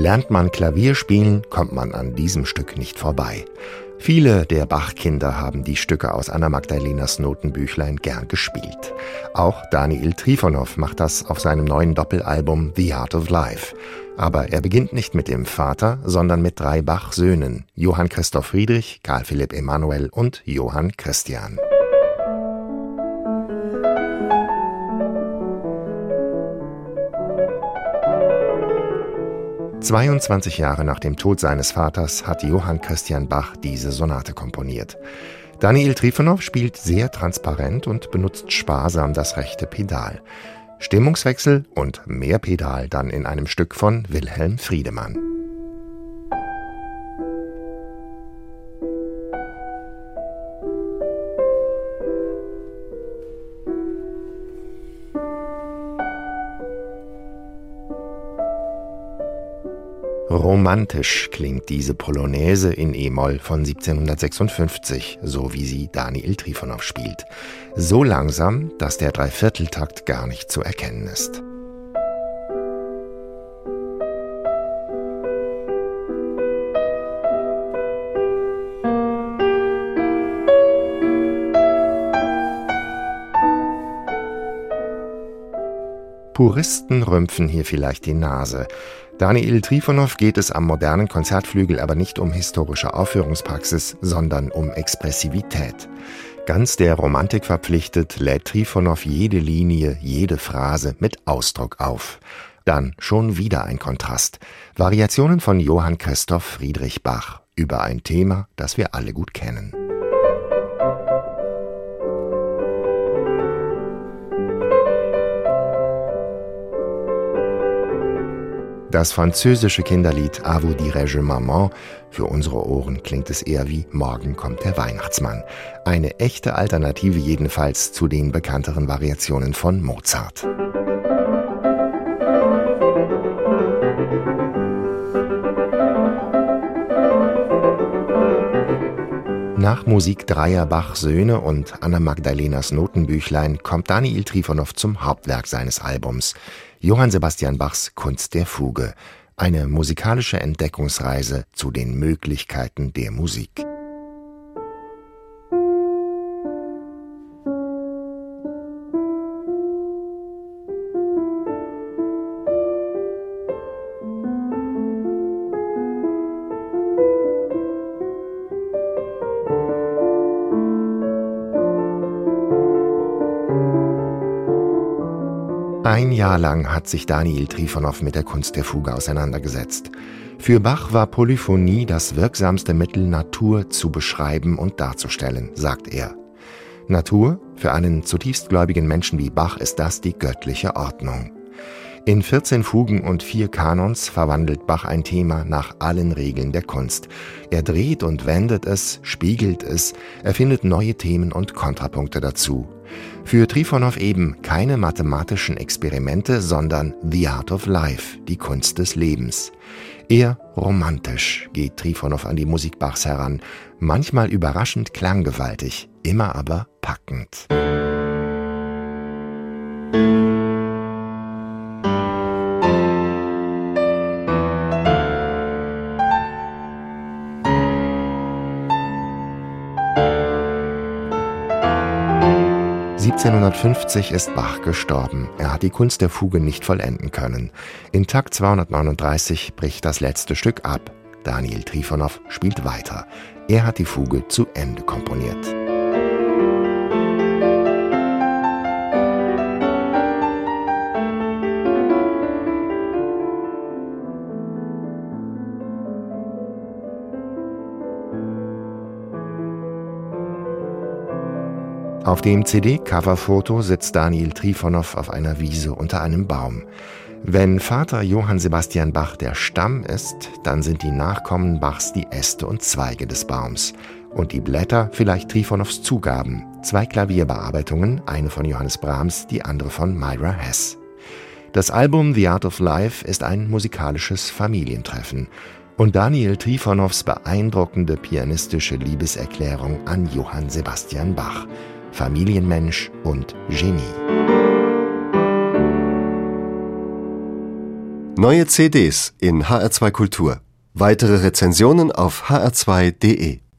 Lernt man Klavier spielen, kommt man an diesem Stück nicht vorbei. Viele der Bach-Kinder haben die Stücke aus Anna Magdalenas Notenbüchlein gern gespielt. Auch Daniel Trifonov macht das auf seinem neuen Doppelalbum The Art of Life. Aber er beginnt nicht mit dem Vater, sondern mit drei Bach-Söhnen, Johann Christoph Friedrich, Karl Philipp Emanuel und Johann Christian. 22 Jahre nach dem Tod seines Vaters hat Johann Christian Bach diese Sonate komponiert. Daniel Trifonov spielt sehr transparent und benutzt sparsam das rechte Pedal. Stimmungswechsel und mehr Pedal dann in einem Stück von Wilhelm Friedemann. Romantisch klingt diese Polonaise in E-Moll von 1756, so wie sie Daniel Trifonov spielt. So langsam, dass der Dreivierteltakt gar nicht zu erkennen ist. Puristen rümpfen hier vielleicht die Nase. Daniel Trifonov geht es am modernen Konzertflügel aber nicht um historische Aufführungspraxis, sondern um Expressivität. Ganz der Romantik verpflichtet, lädt Trifonov jede Linie, jede Phrase mit Ausdruck auf. Dann schon wieder ein Kontrast. Variationen von Johann Christoph Friedrich Bach über ein Thema, das wir alle gut kennen. Das französische Kinderlied A vous dirai-je maman, für unsere Ohren klingt es eher wie Morgen kommt der Weihnachtsmann. Eine echte Alternative jedenfalls zu den bekannteren Variationen von Mozart. Nach Musik dreier Bach-Söhne und Anna Magdalenas Notenbüchlein kommt Daniel Trifonov zum Hauptwerk seines Albums. Johann Sebastian Bachs Kunst der Fuge, eine musikalische Entdeckungsreise zu den Möglichkeiten der Musik. Ein Jahr lang hat sich Daniel Trifonov mit der Kunst der Fuge auseinandergesetzt. Für Bach war Polyphonie das wirksamste Mittel, Natur zu beschreiben und darzustellen, sagt er. Natur? Für einen zutiefst gläubigen Menschen wie Bach ist das die göttliche Ordnung. In 14 Fugen und vier Kanons verwandelt Bach ein Thema nach allen Regeln der Kunst. Er dreht und wendet es, spiegelt es, erfindet neue Themen und Kontrapunkte dazu. Für Trifonov eben keine mathematischen Experimente, sondern The Art of Life, die Kunst des Lebens. Eher romantisch geht Trifonov an die Musik Bachs heran, manchmal überraschend klanggewaltig, immer aber packend. 1750 ist Bach gestorben. Er hat die Kunst der Fuge nicht vollenden können. In Takt 239 bricht das letzte Stück ab. Daniel Trifonov spielt weiter. Er hat die Fuge zu Ende komponiert. Auf dem CD-Coverfoto sitzt Daniel Trifonov auf einer Wiese unter einem Baum. Wenn Vater Johann Sebastian Bach der Stamm ist, dann sind die Nachkommen Bachs die Äste und Zweige des Baums. Und die Blätter vielleicht Trifonovs Zugaben. Zwei Klavierbearbeitungen, eine von Johannes Brahms, die andere von Myra Hess. Das Album The Art of Life ist ein musikalisches Familientreffen und Daniel Trifonovs beeindruckende pianistische Liebeserklärung an Johann Sebastian Bach. Familienmensch und Genie. Neue CDs in HR2 Kultur. Weitere Rezensionen auf hr2.de